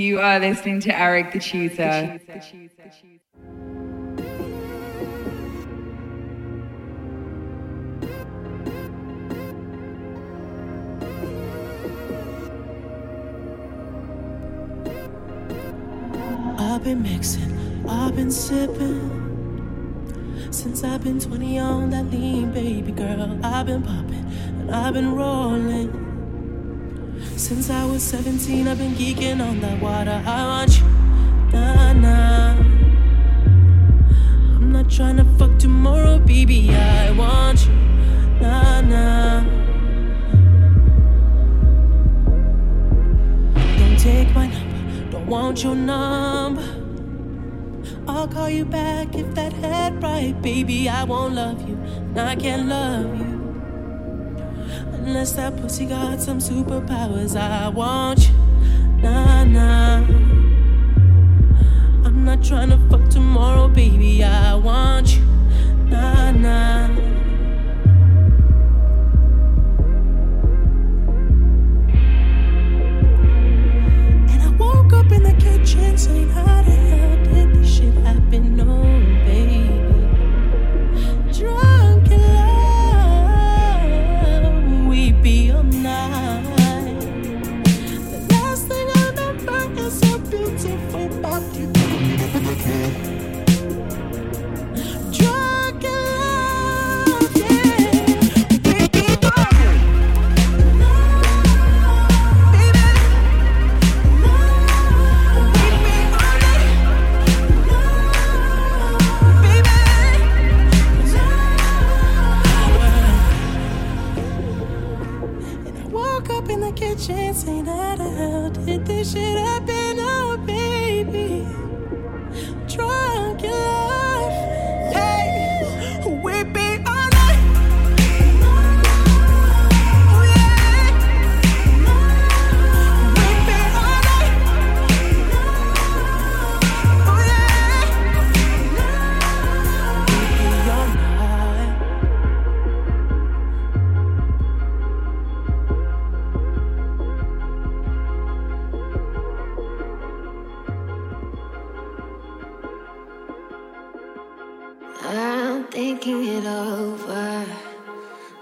You are listening to Eric the Tutor. I've been mixing, I've been sipping. Since I've been 20 on that lean, baby girl, I've been popping and I've been rolling. Since I was 17, I've been geeking on that water. I want you, nah, nah. I'm not trying to fuck tomorrow, baby. I want you, nah, nah. Don't take my number, don't want your number. I'll call you back if that head right, baby. I won't love you, and I can't love you. Unless that pussy got some superpowers, I want you. Nah, nah. I'm not trying to fuck tomorrow, baby. I want you. Nah, nah. And I woke up in the kitchen saying, How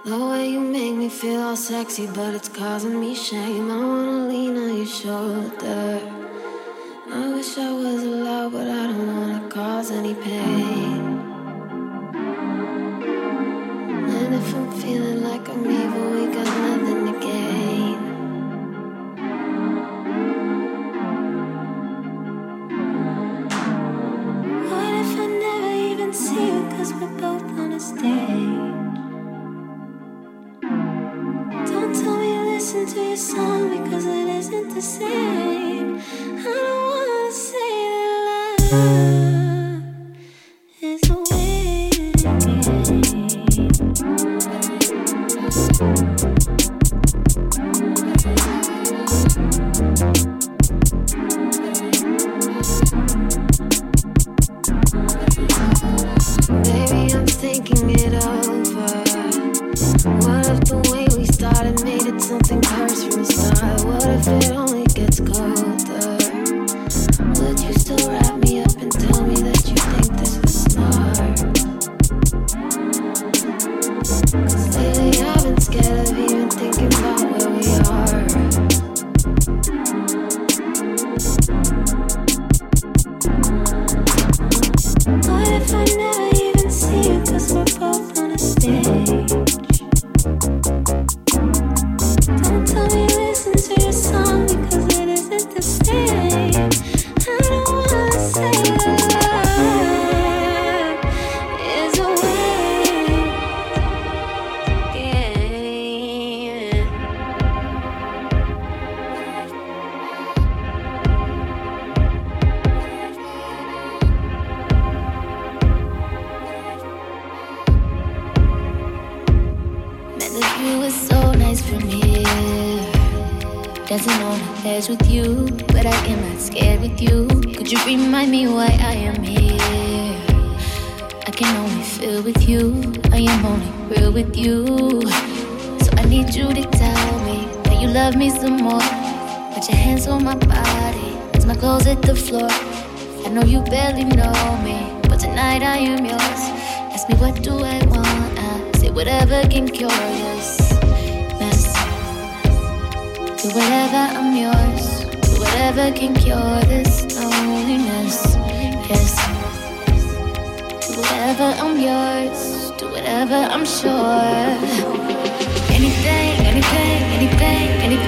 The way you make me feel all sexy, but it's causing me shame. I wanna lean on your shoulder. I wish I was allowed, but I don't wanna cause any pain. And if I'm feeling like I'm evil, we got nothing to gain. What if I never even see you? Cause we're both on a stage. To your song because it isn't the same. I don't wanna say that this loneliness. Yes. Do whatever I'm yours, do whatever I'm sure. Anything, anything, anything, anything.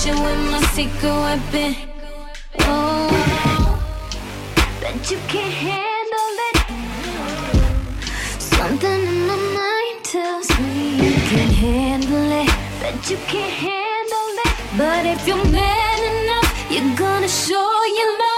at you with my secret weapon. Oh, bet you can't handle it. Something in my mind tells me you can't handle it. Bet you can't handle it. But if you're mad enough, you're gonna show your love.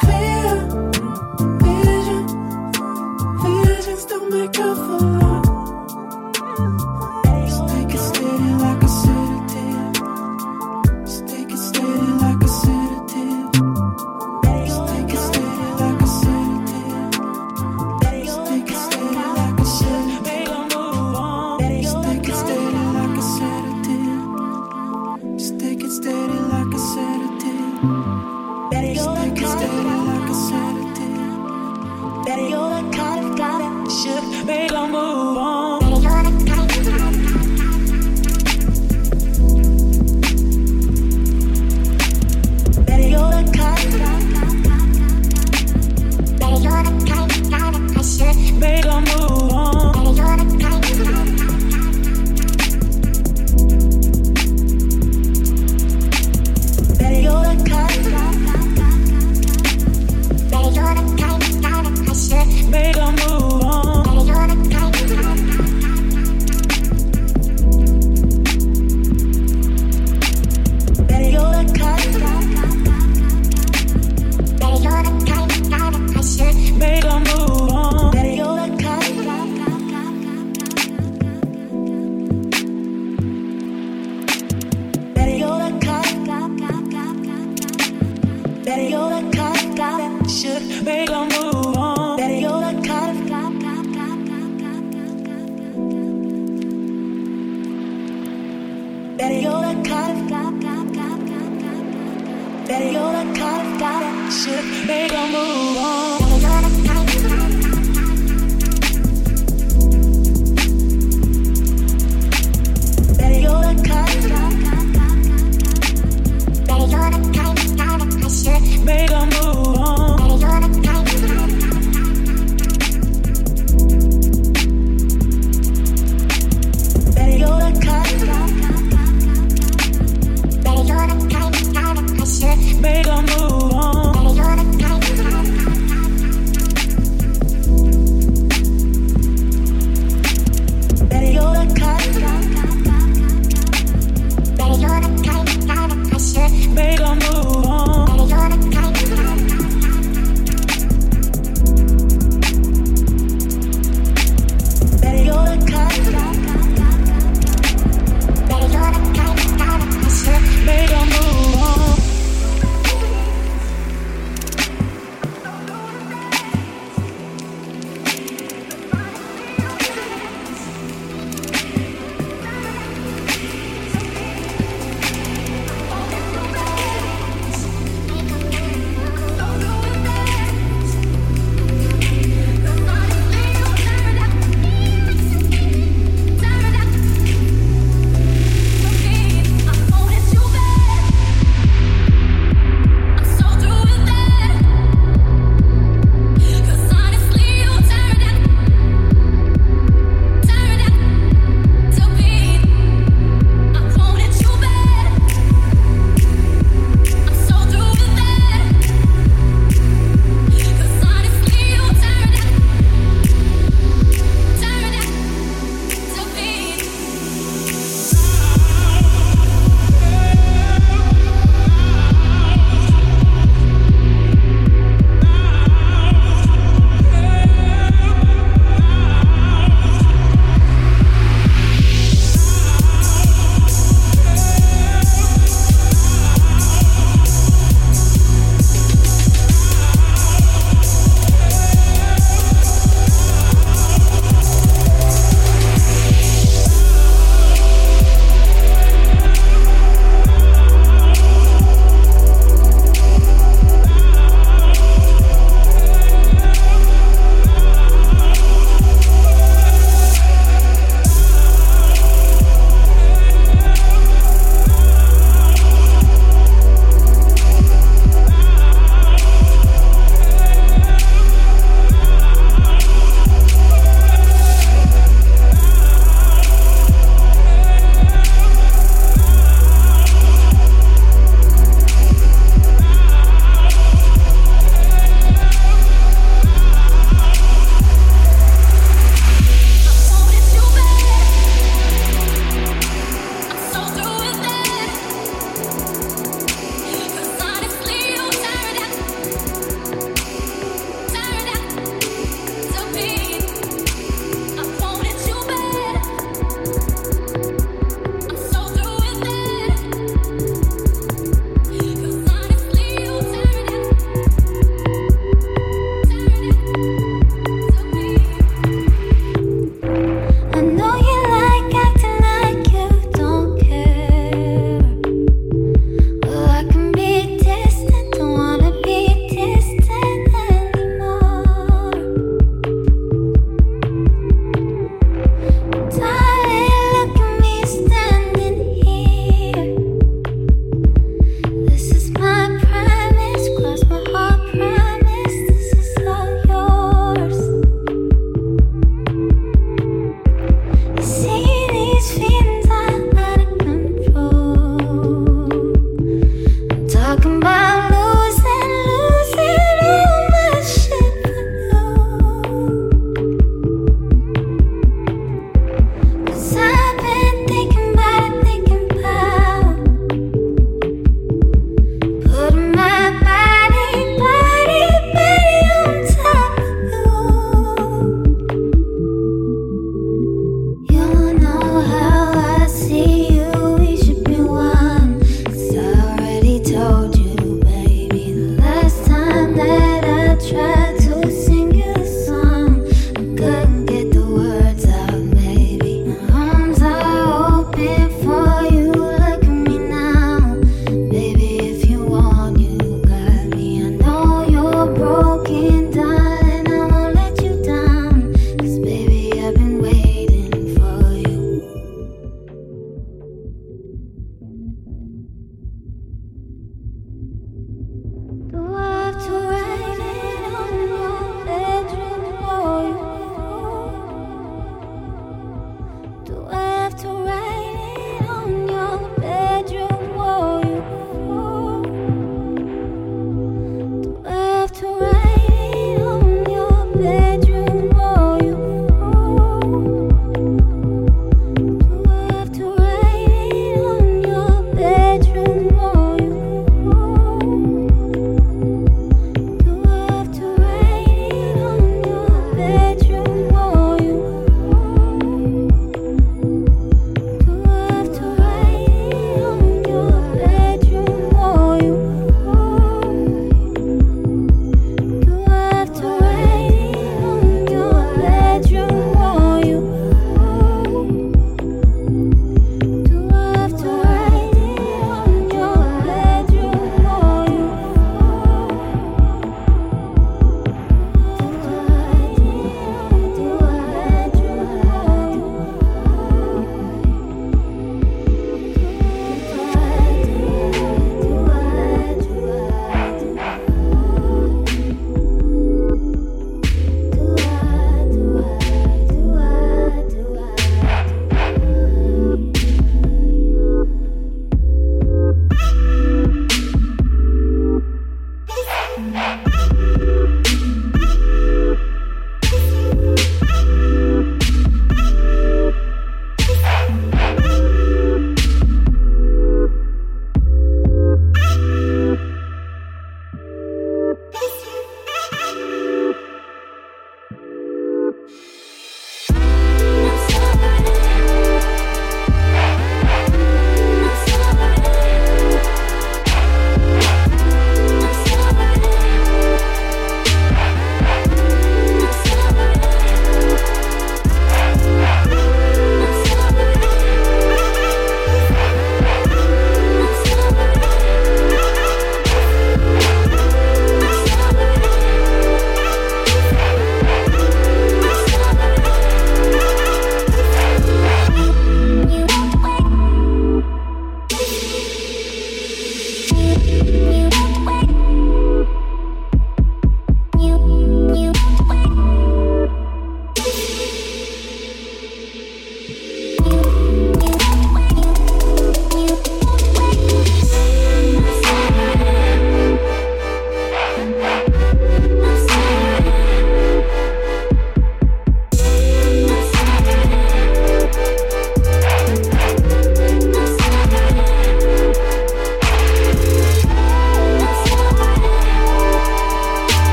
Better you're the kind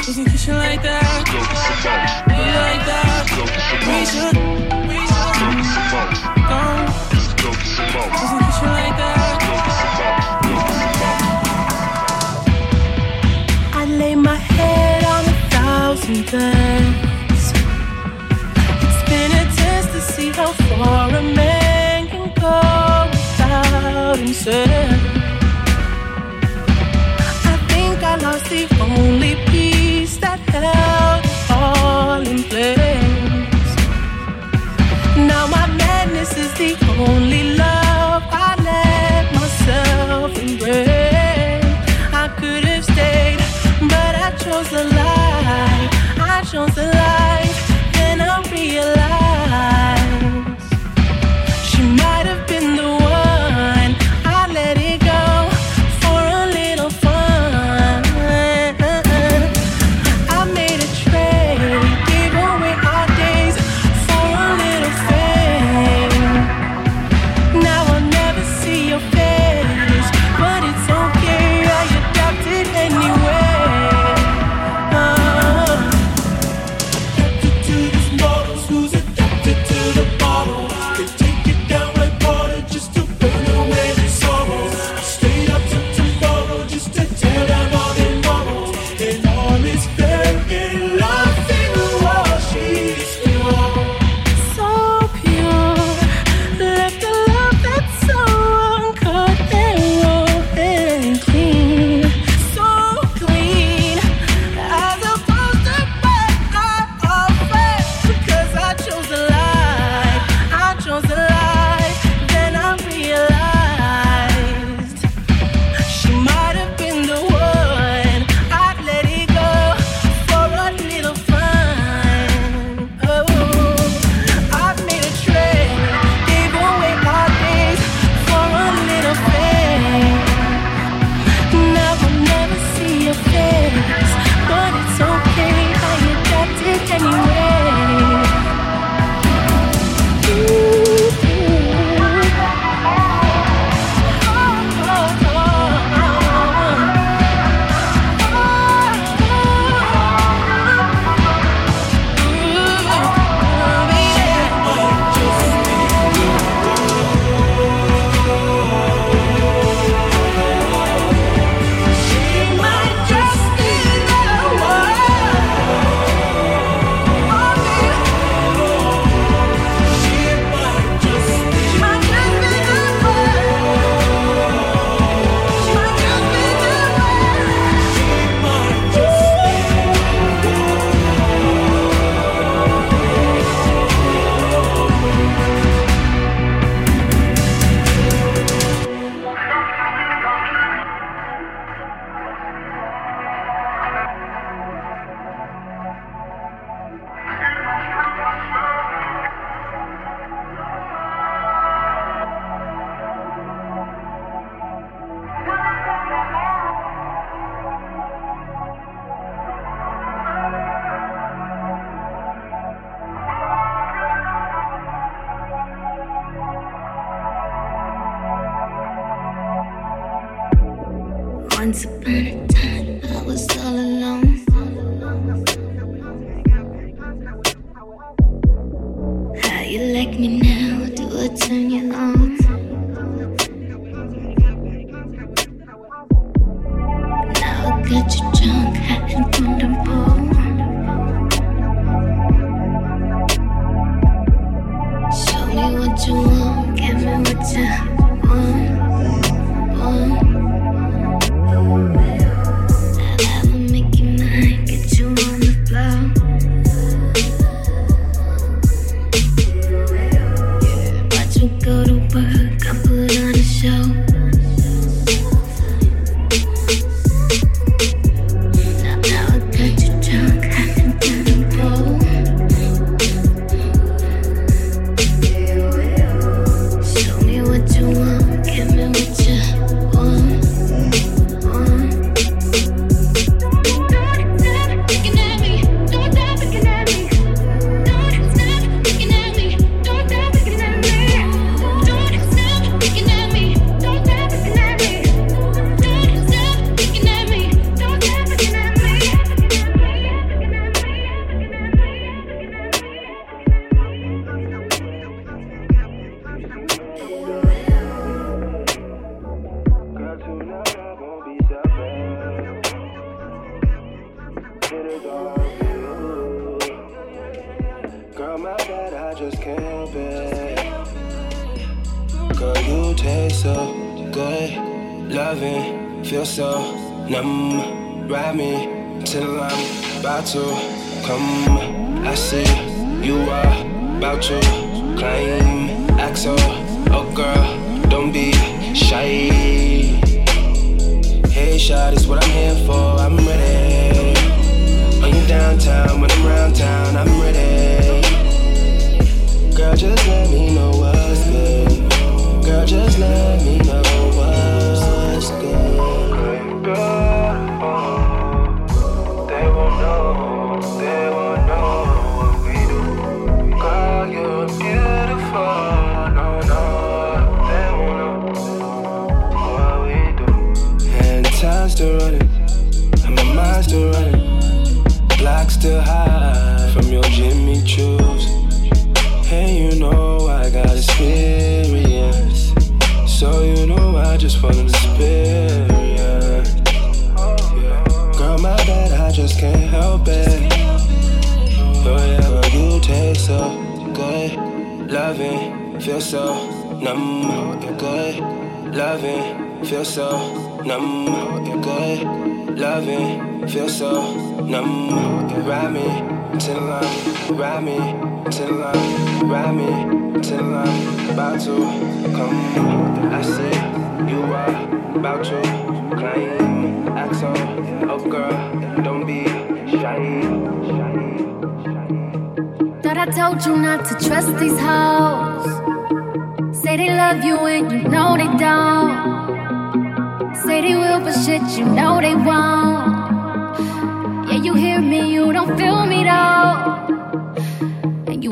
Isn't like that? Go to like that. Go to We should. We should. Go to I lay my head on a thousand beds. It's been a test to see how far a man can go without himself. I think I lost the only.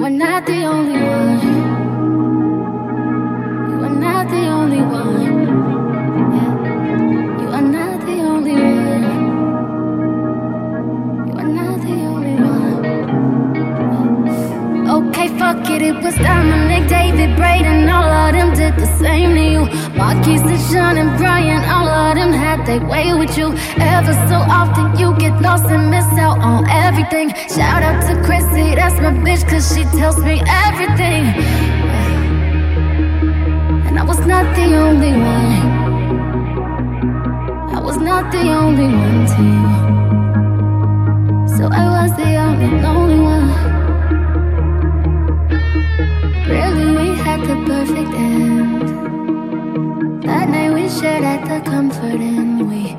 We're not the only one keys to shining and Brian, all of them had their way with you. Ever so often, you get lost and miss out on everything. Shout out to Chrissy, that's my bitch, cause she tells me everything. And I was not the only one. I was not the only one to you. So I was the only, lonely one. Really, we had the perfect end shared at the comfort and we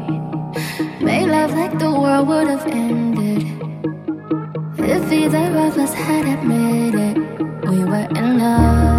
made love like the world would have ended if either of us had admitted we were in love.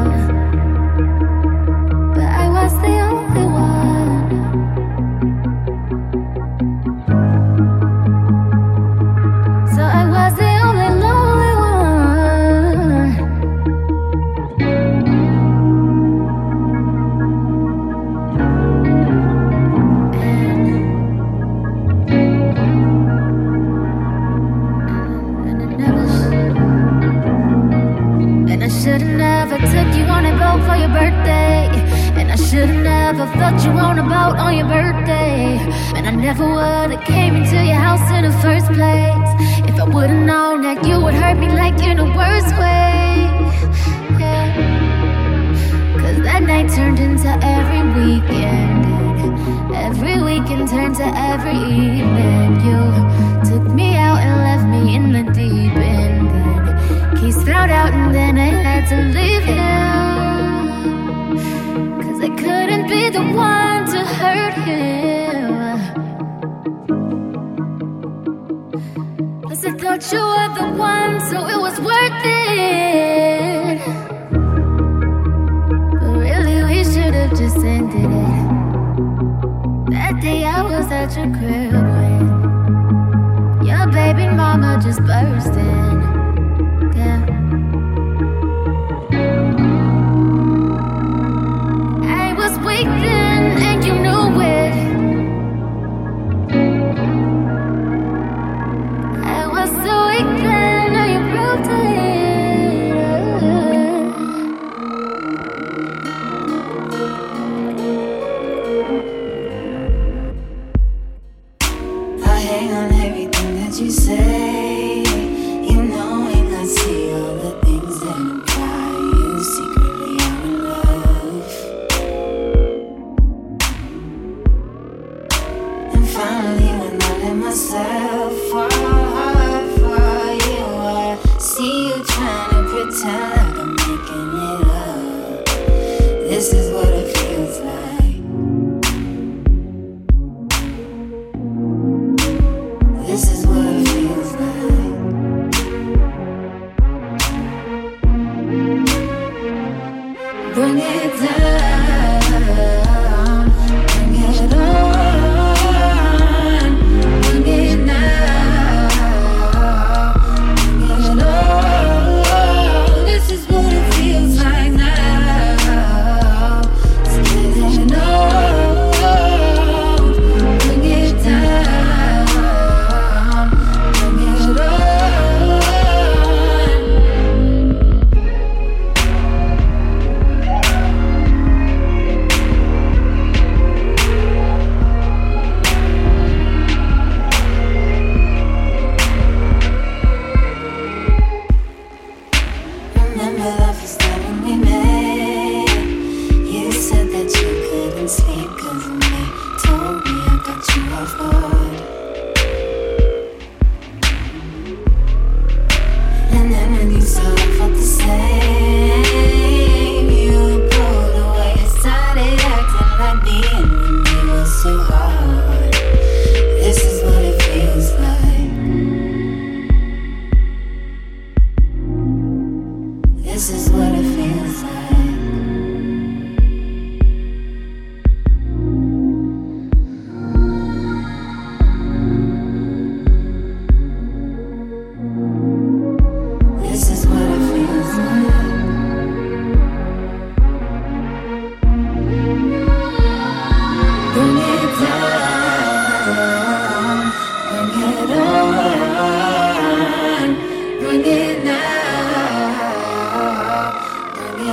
This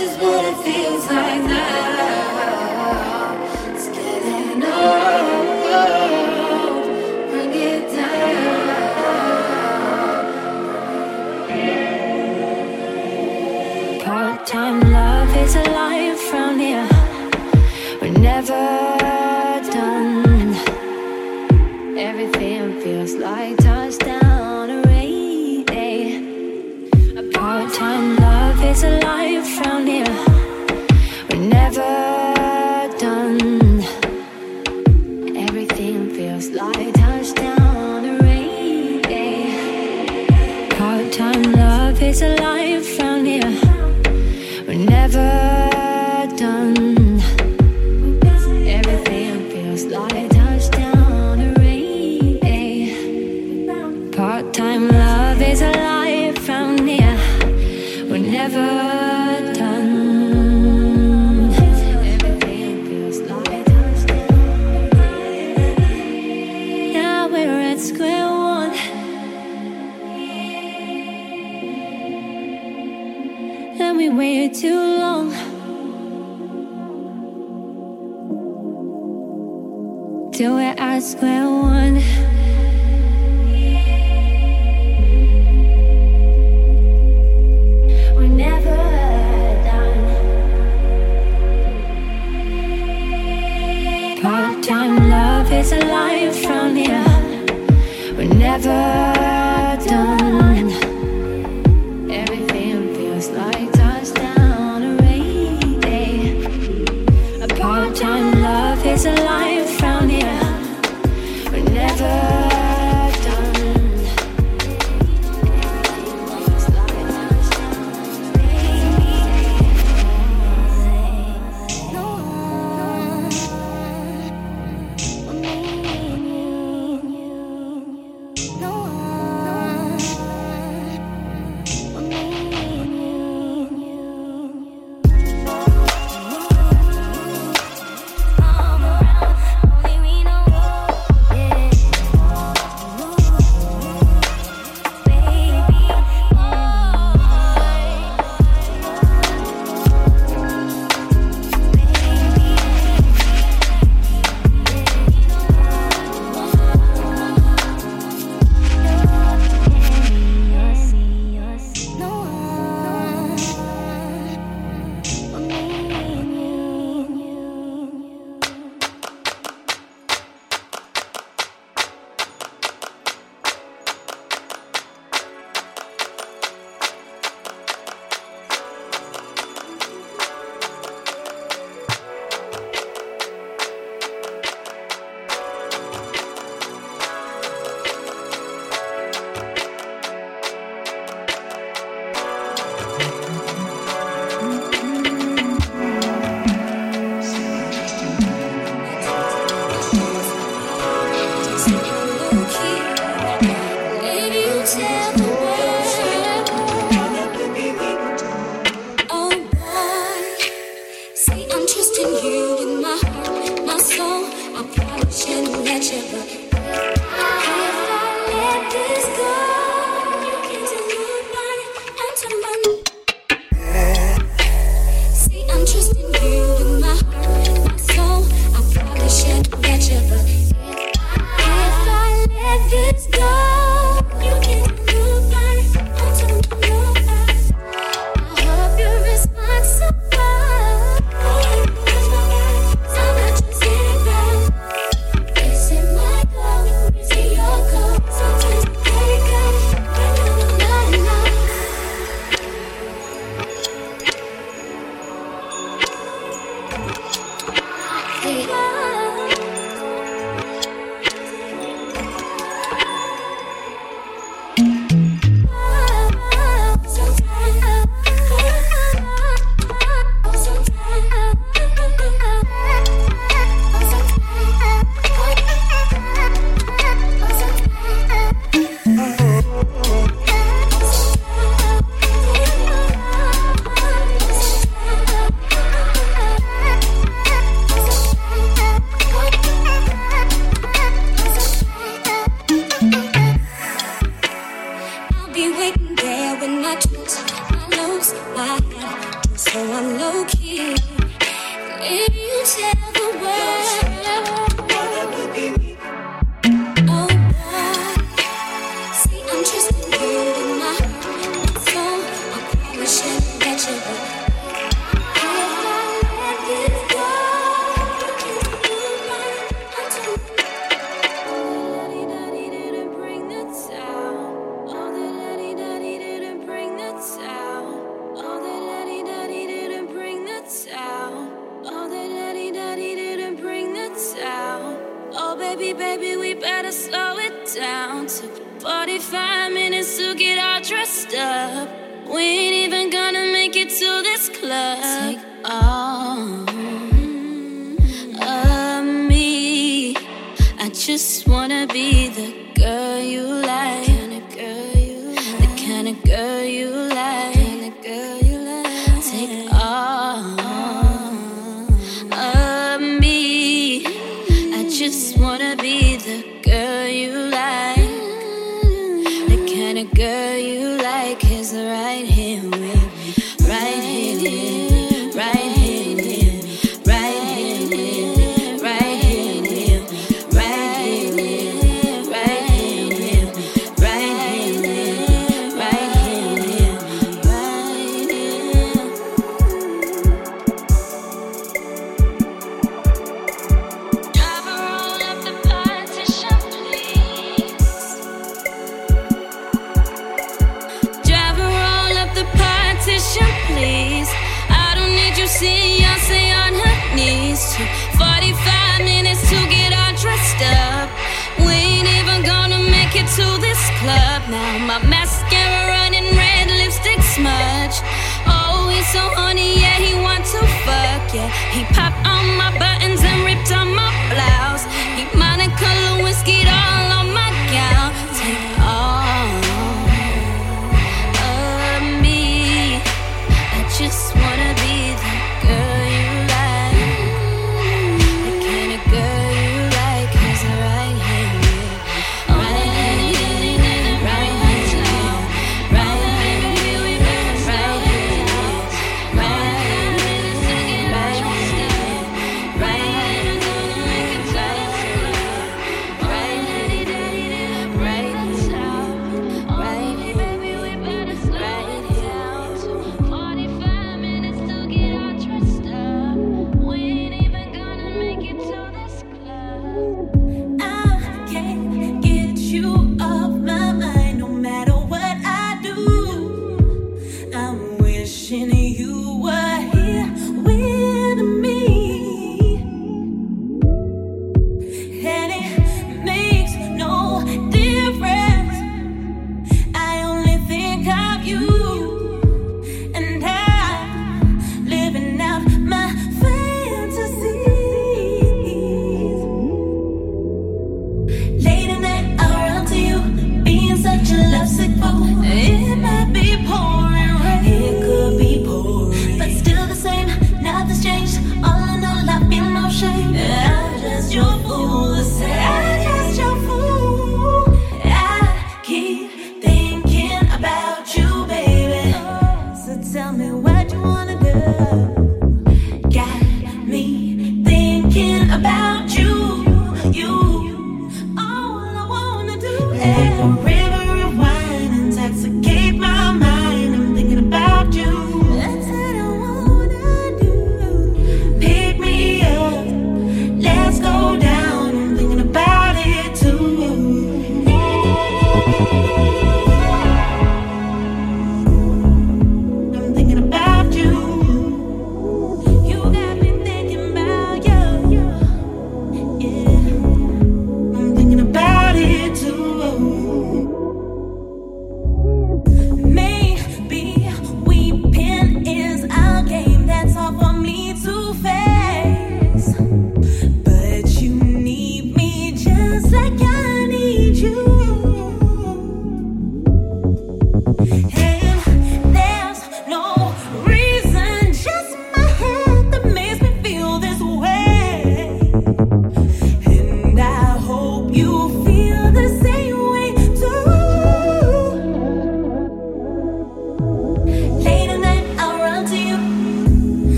is what it feels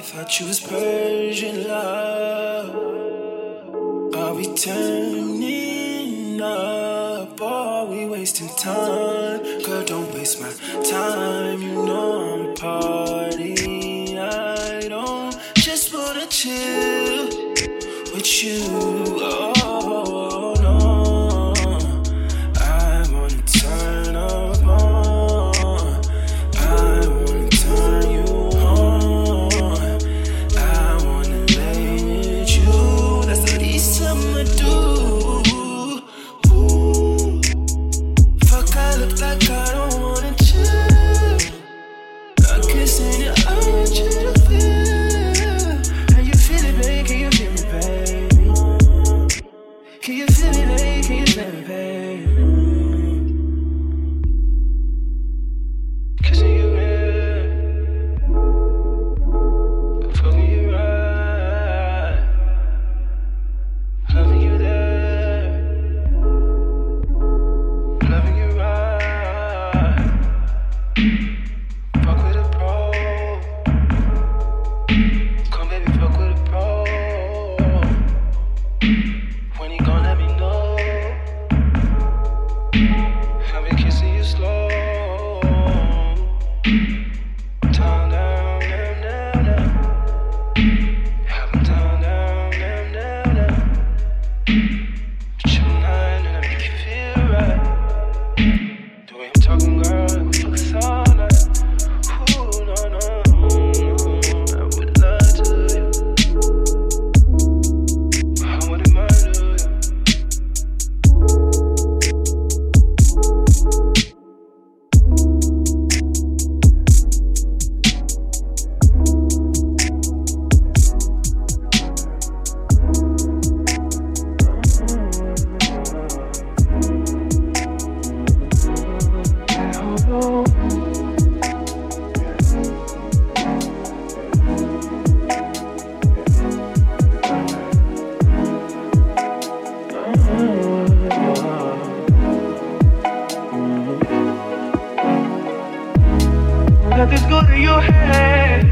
thought I choose Persian love. Are we turning up or are we wasting time? Girl, don't waste my time, you know I'm apart. All in your head.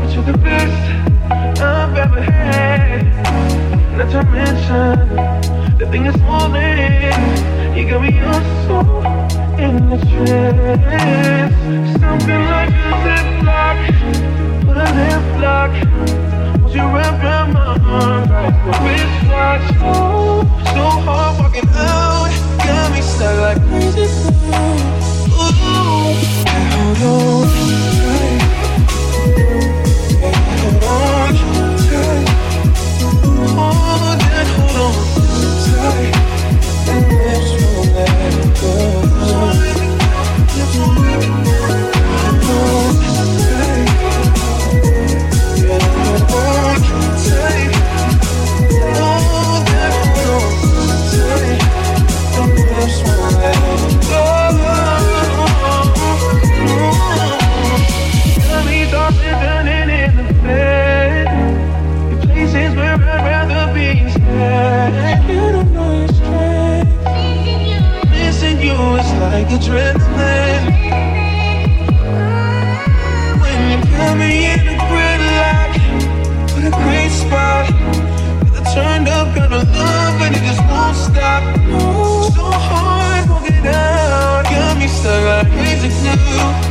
But you're the best I've ever had. Not to mention, the thing is all in. You got me on so in the trance. Something like a ziplock, put a lip lock. Won't you wrap around my arm like a wristwatch? Oh, so hard walking out, got me stuck like crazy. Ooh, on hold on When you got me in a put a great spot. Turned up kind of love, and it just won't stop. So hard walking out, got me stuck like crazy glue.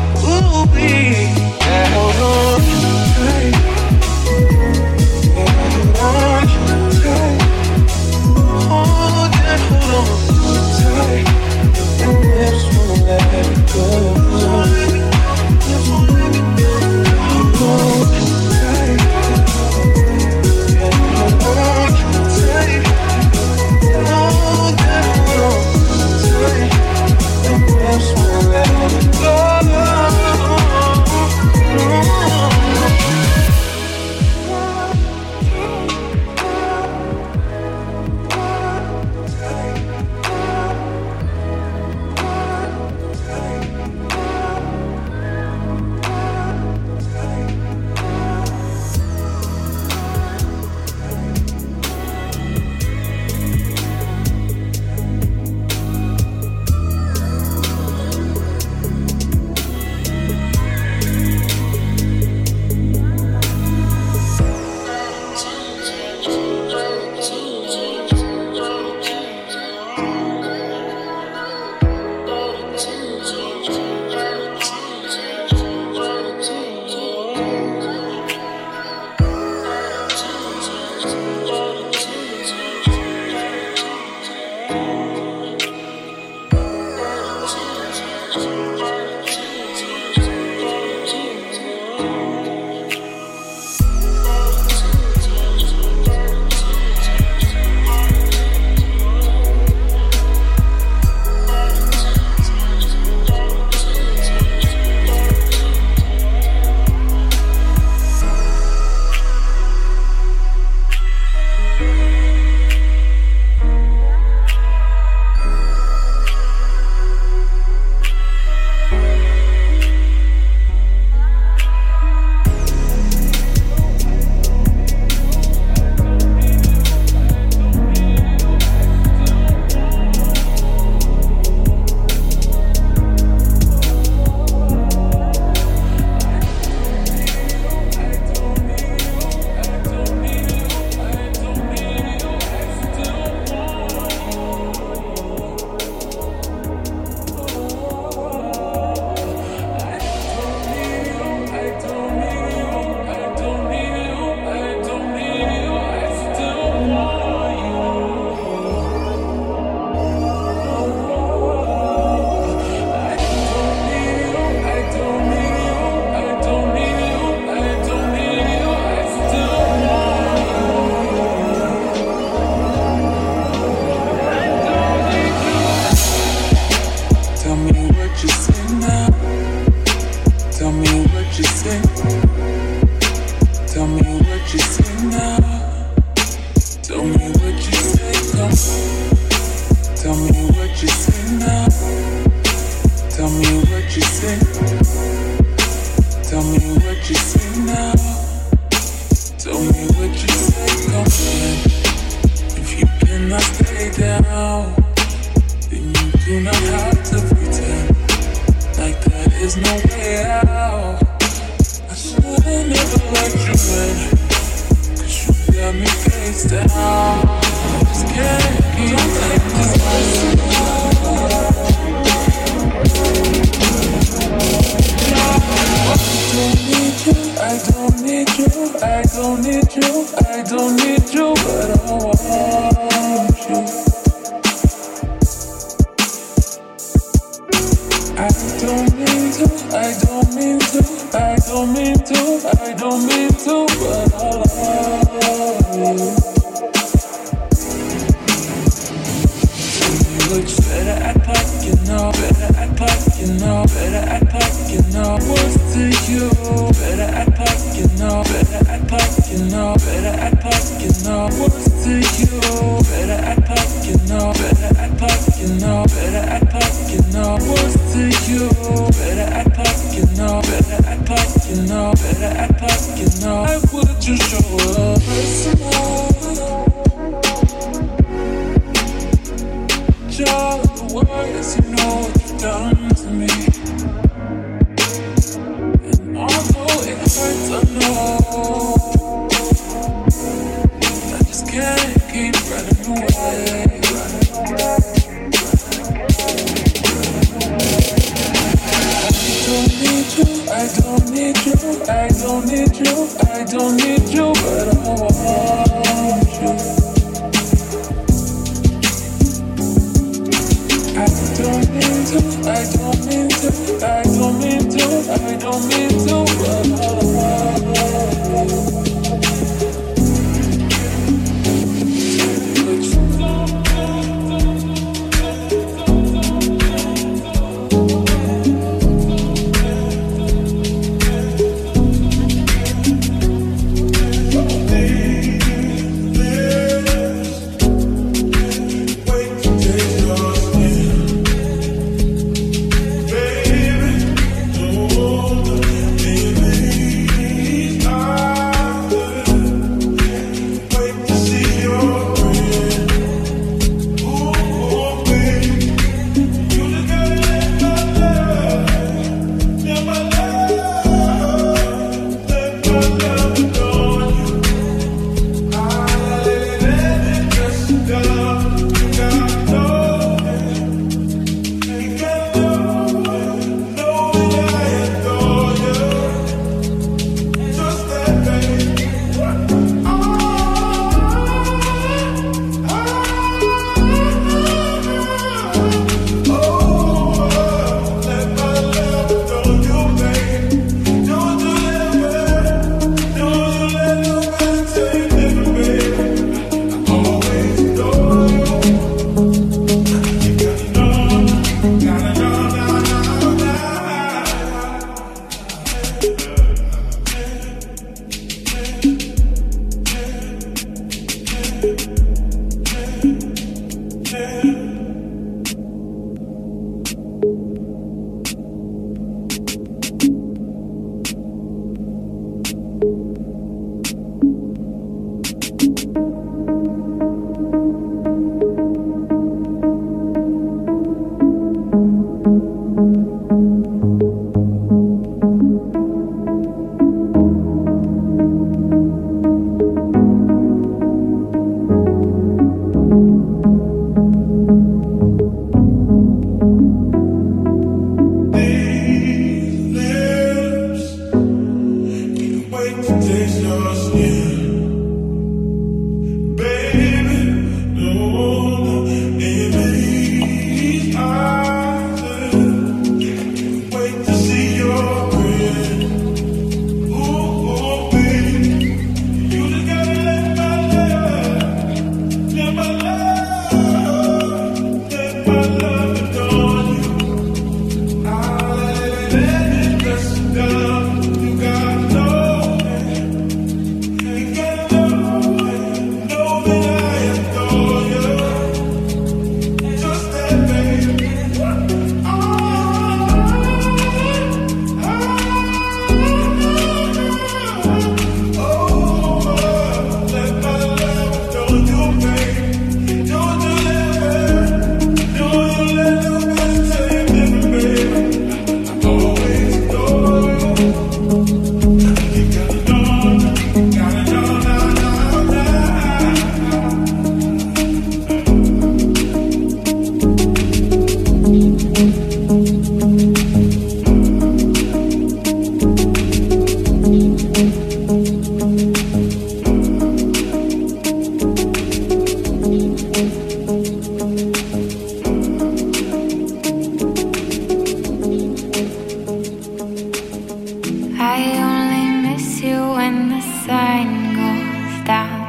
sun goes down.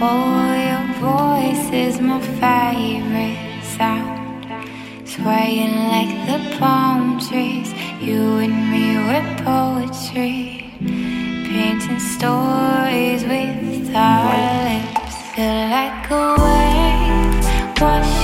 Oh, your voice is my favorite sound. Swaying like the palm trees, you and me were poetry. Painting stories with our lips. Feel like a wave, wash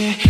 crazy.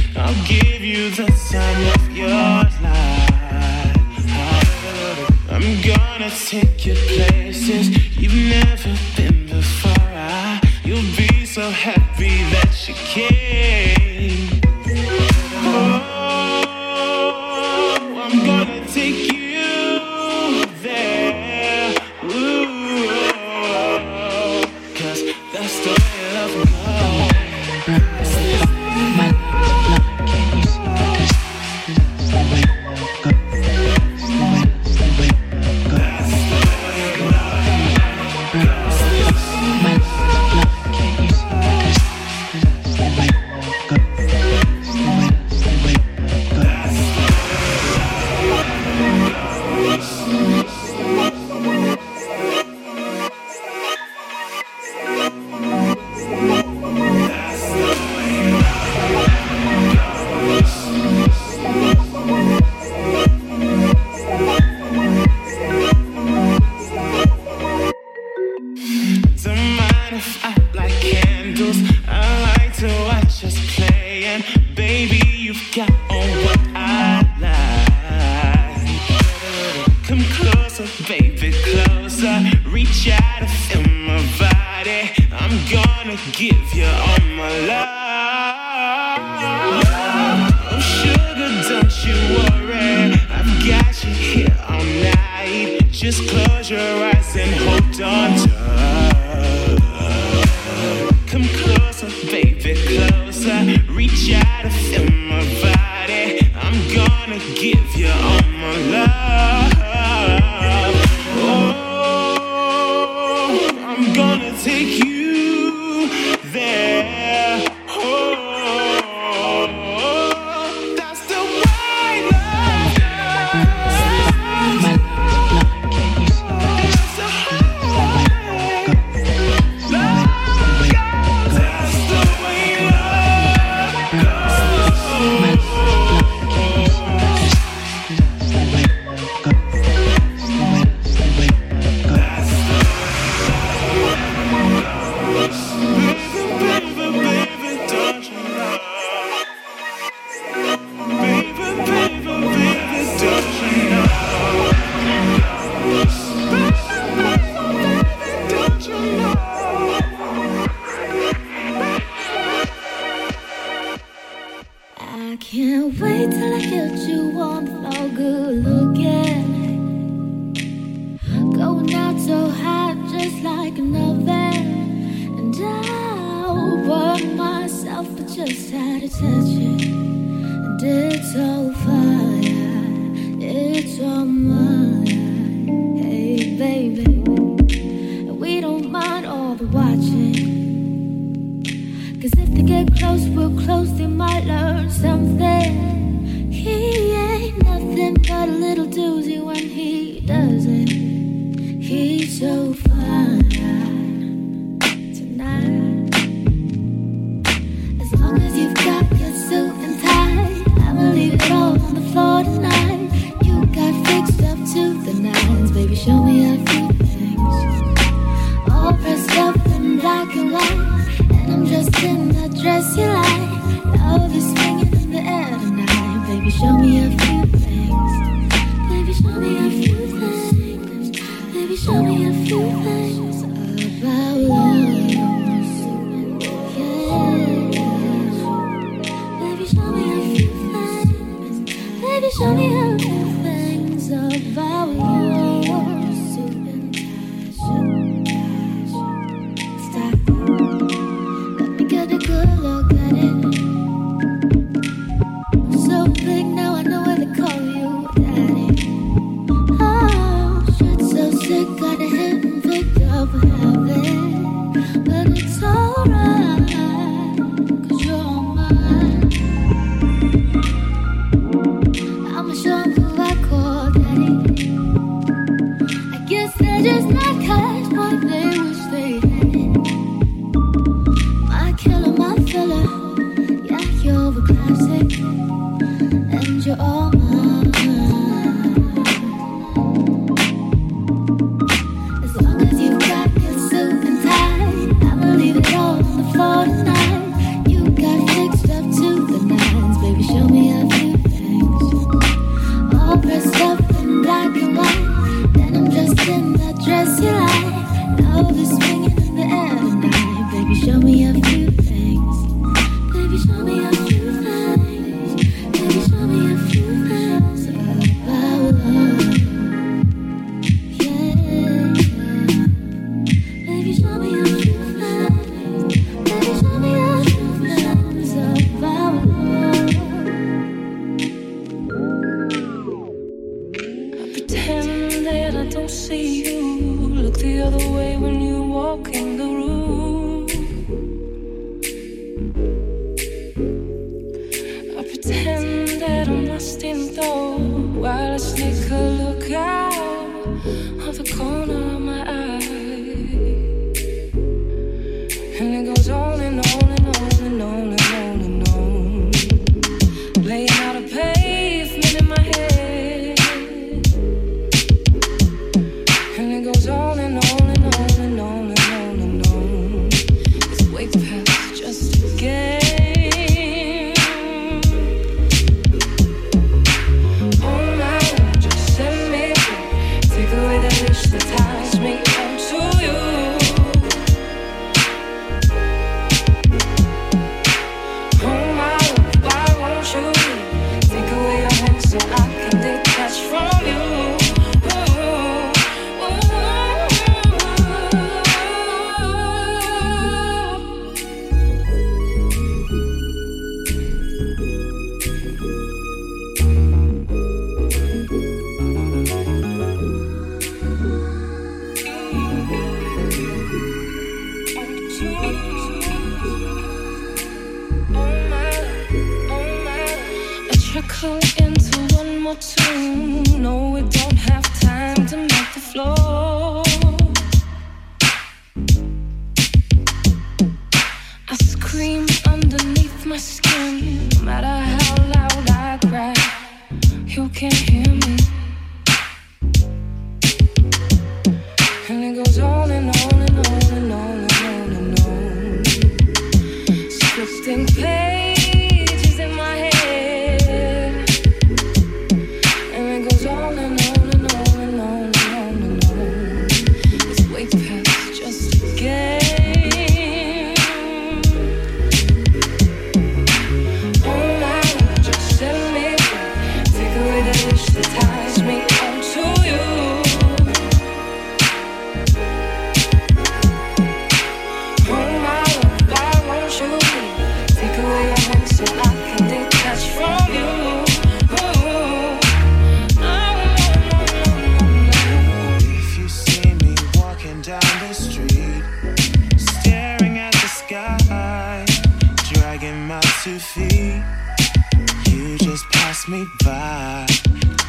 me by.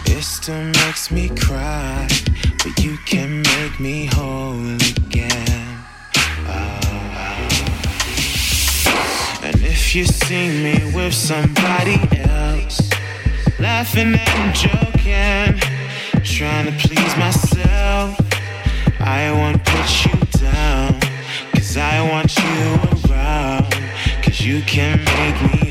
It still makes me cry. But you can make me whole again. Oh. And if you see me with somebody else, laughing and joking, trying to please myself, I won't put you down. Cause I want you around. Cause you can make me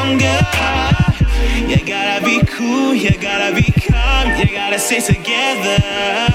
stronger. You gotta be cool, you gotta be calm, you gotta stay together.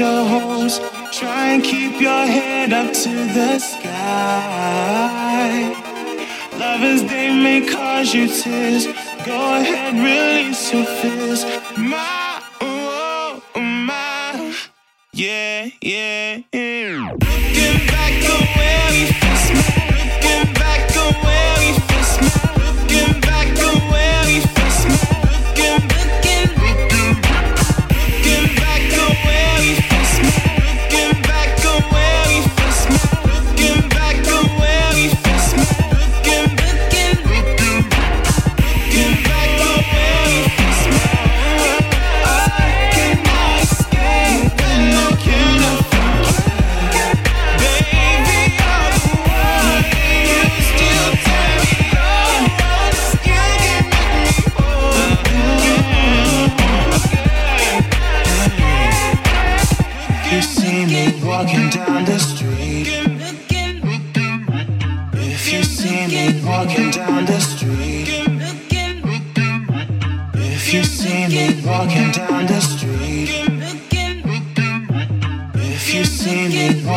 Future holds. Try and keep your head up to the sky. Lovers, they may cause you tears. Go ahead, release your fears. My, oh, oh, my. Yeah, yeah, yeah.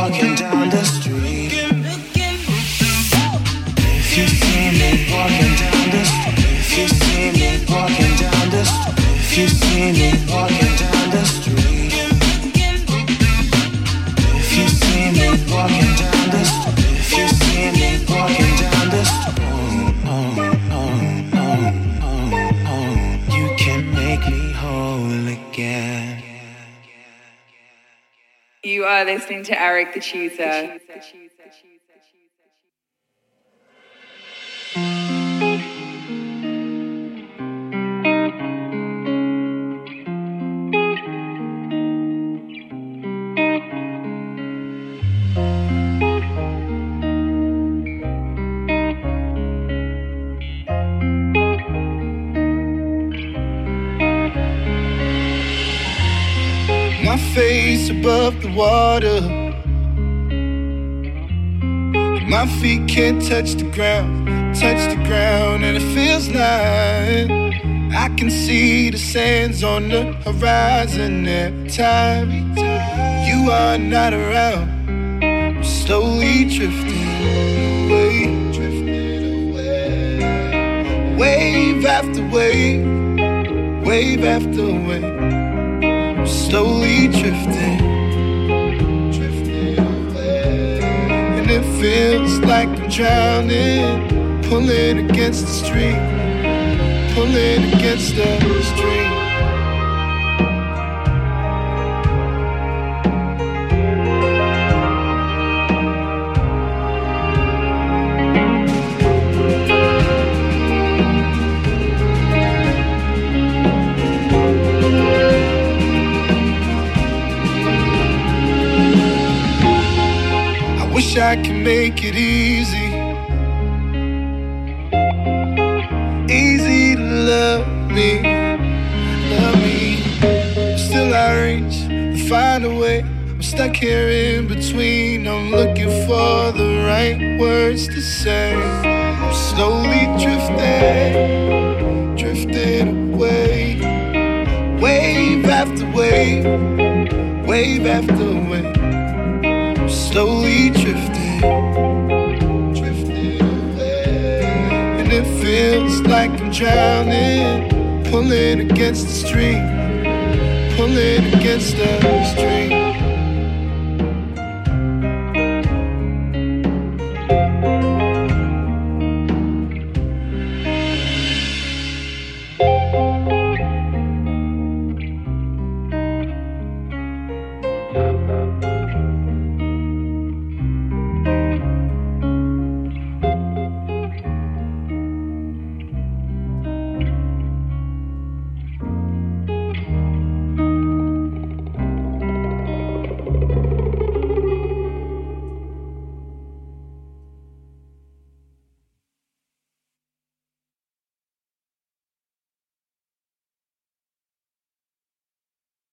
Walking down the street, if you see me walking down the street, if you see me walking down the street, if you see me walking You are listening to Eric the Tutor. My face above the water. My feet can't touch the ground, touch the ground, and it feels like I can see the sands on the horizon every time you are not around. I'm slowly drifting away, drifting away, wave after wave, wave after wave slowly drifting. And it feels like I'm drowning, pulling against the stream, pulling against the stream. Could make it easy. Easy to love me, love me. Still I reach to find a way. I'm stuck here in between. I'm looking for the right words to say. I'm slowly drifting, drifting away. Wave after wave, wave after wave feels like I'm drowning, pulling against the stream, pulling against the stream.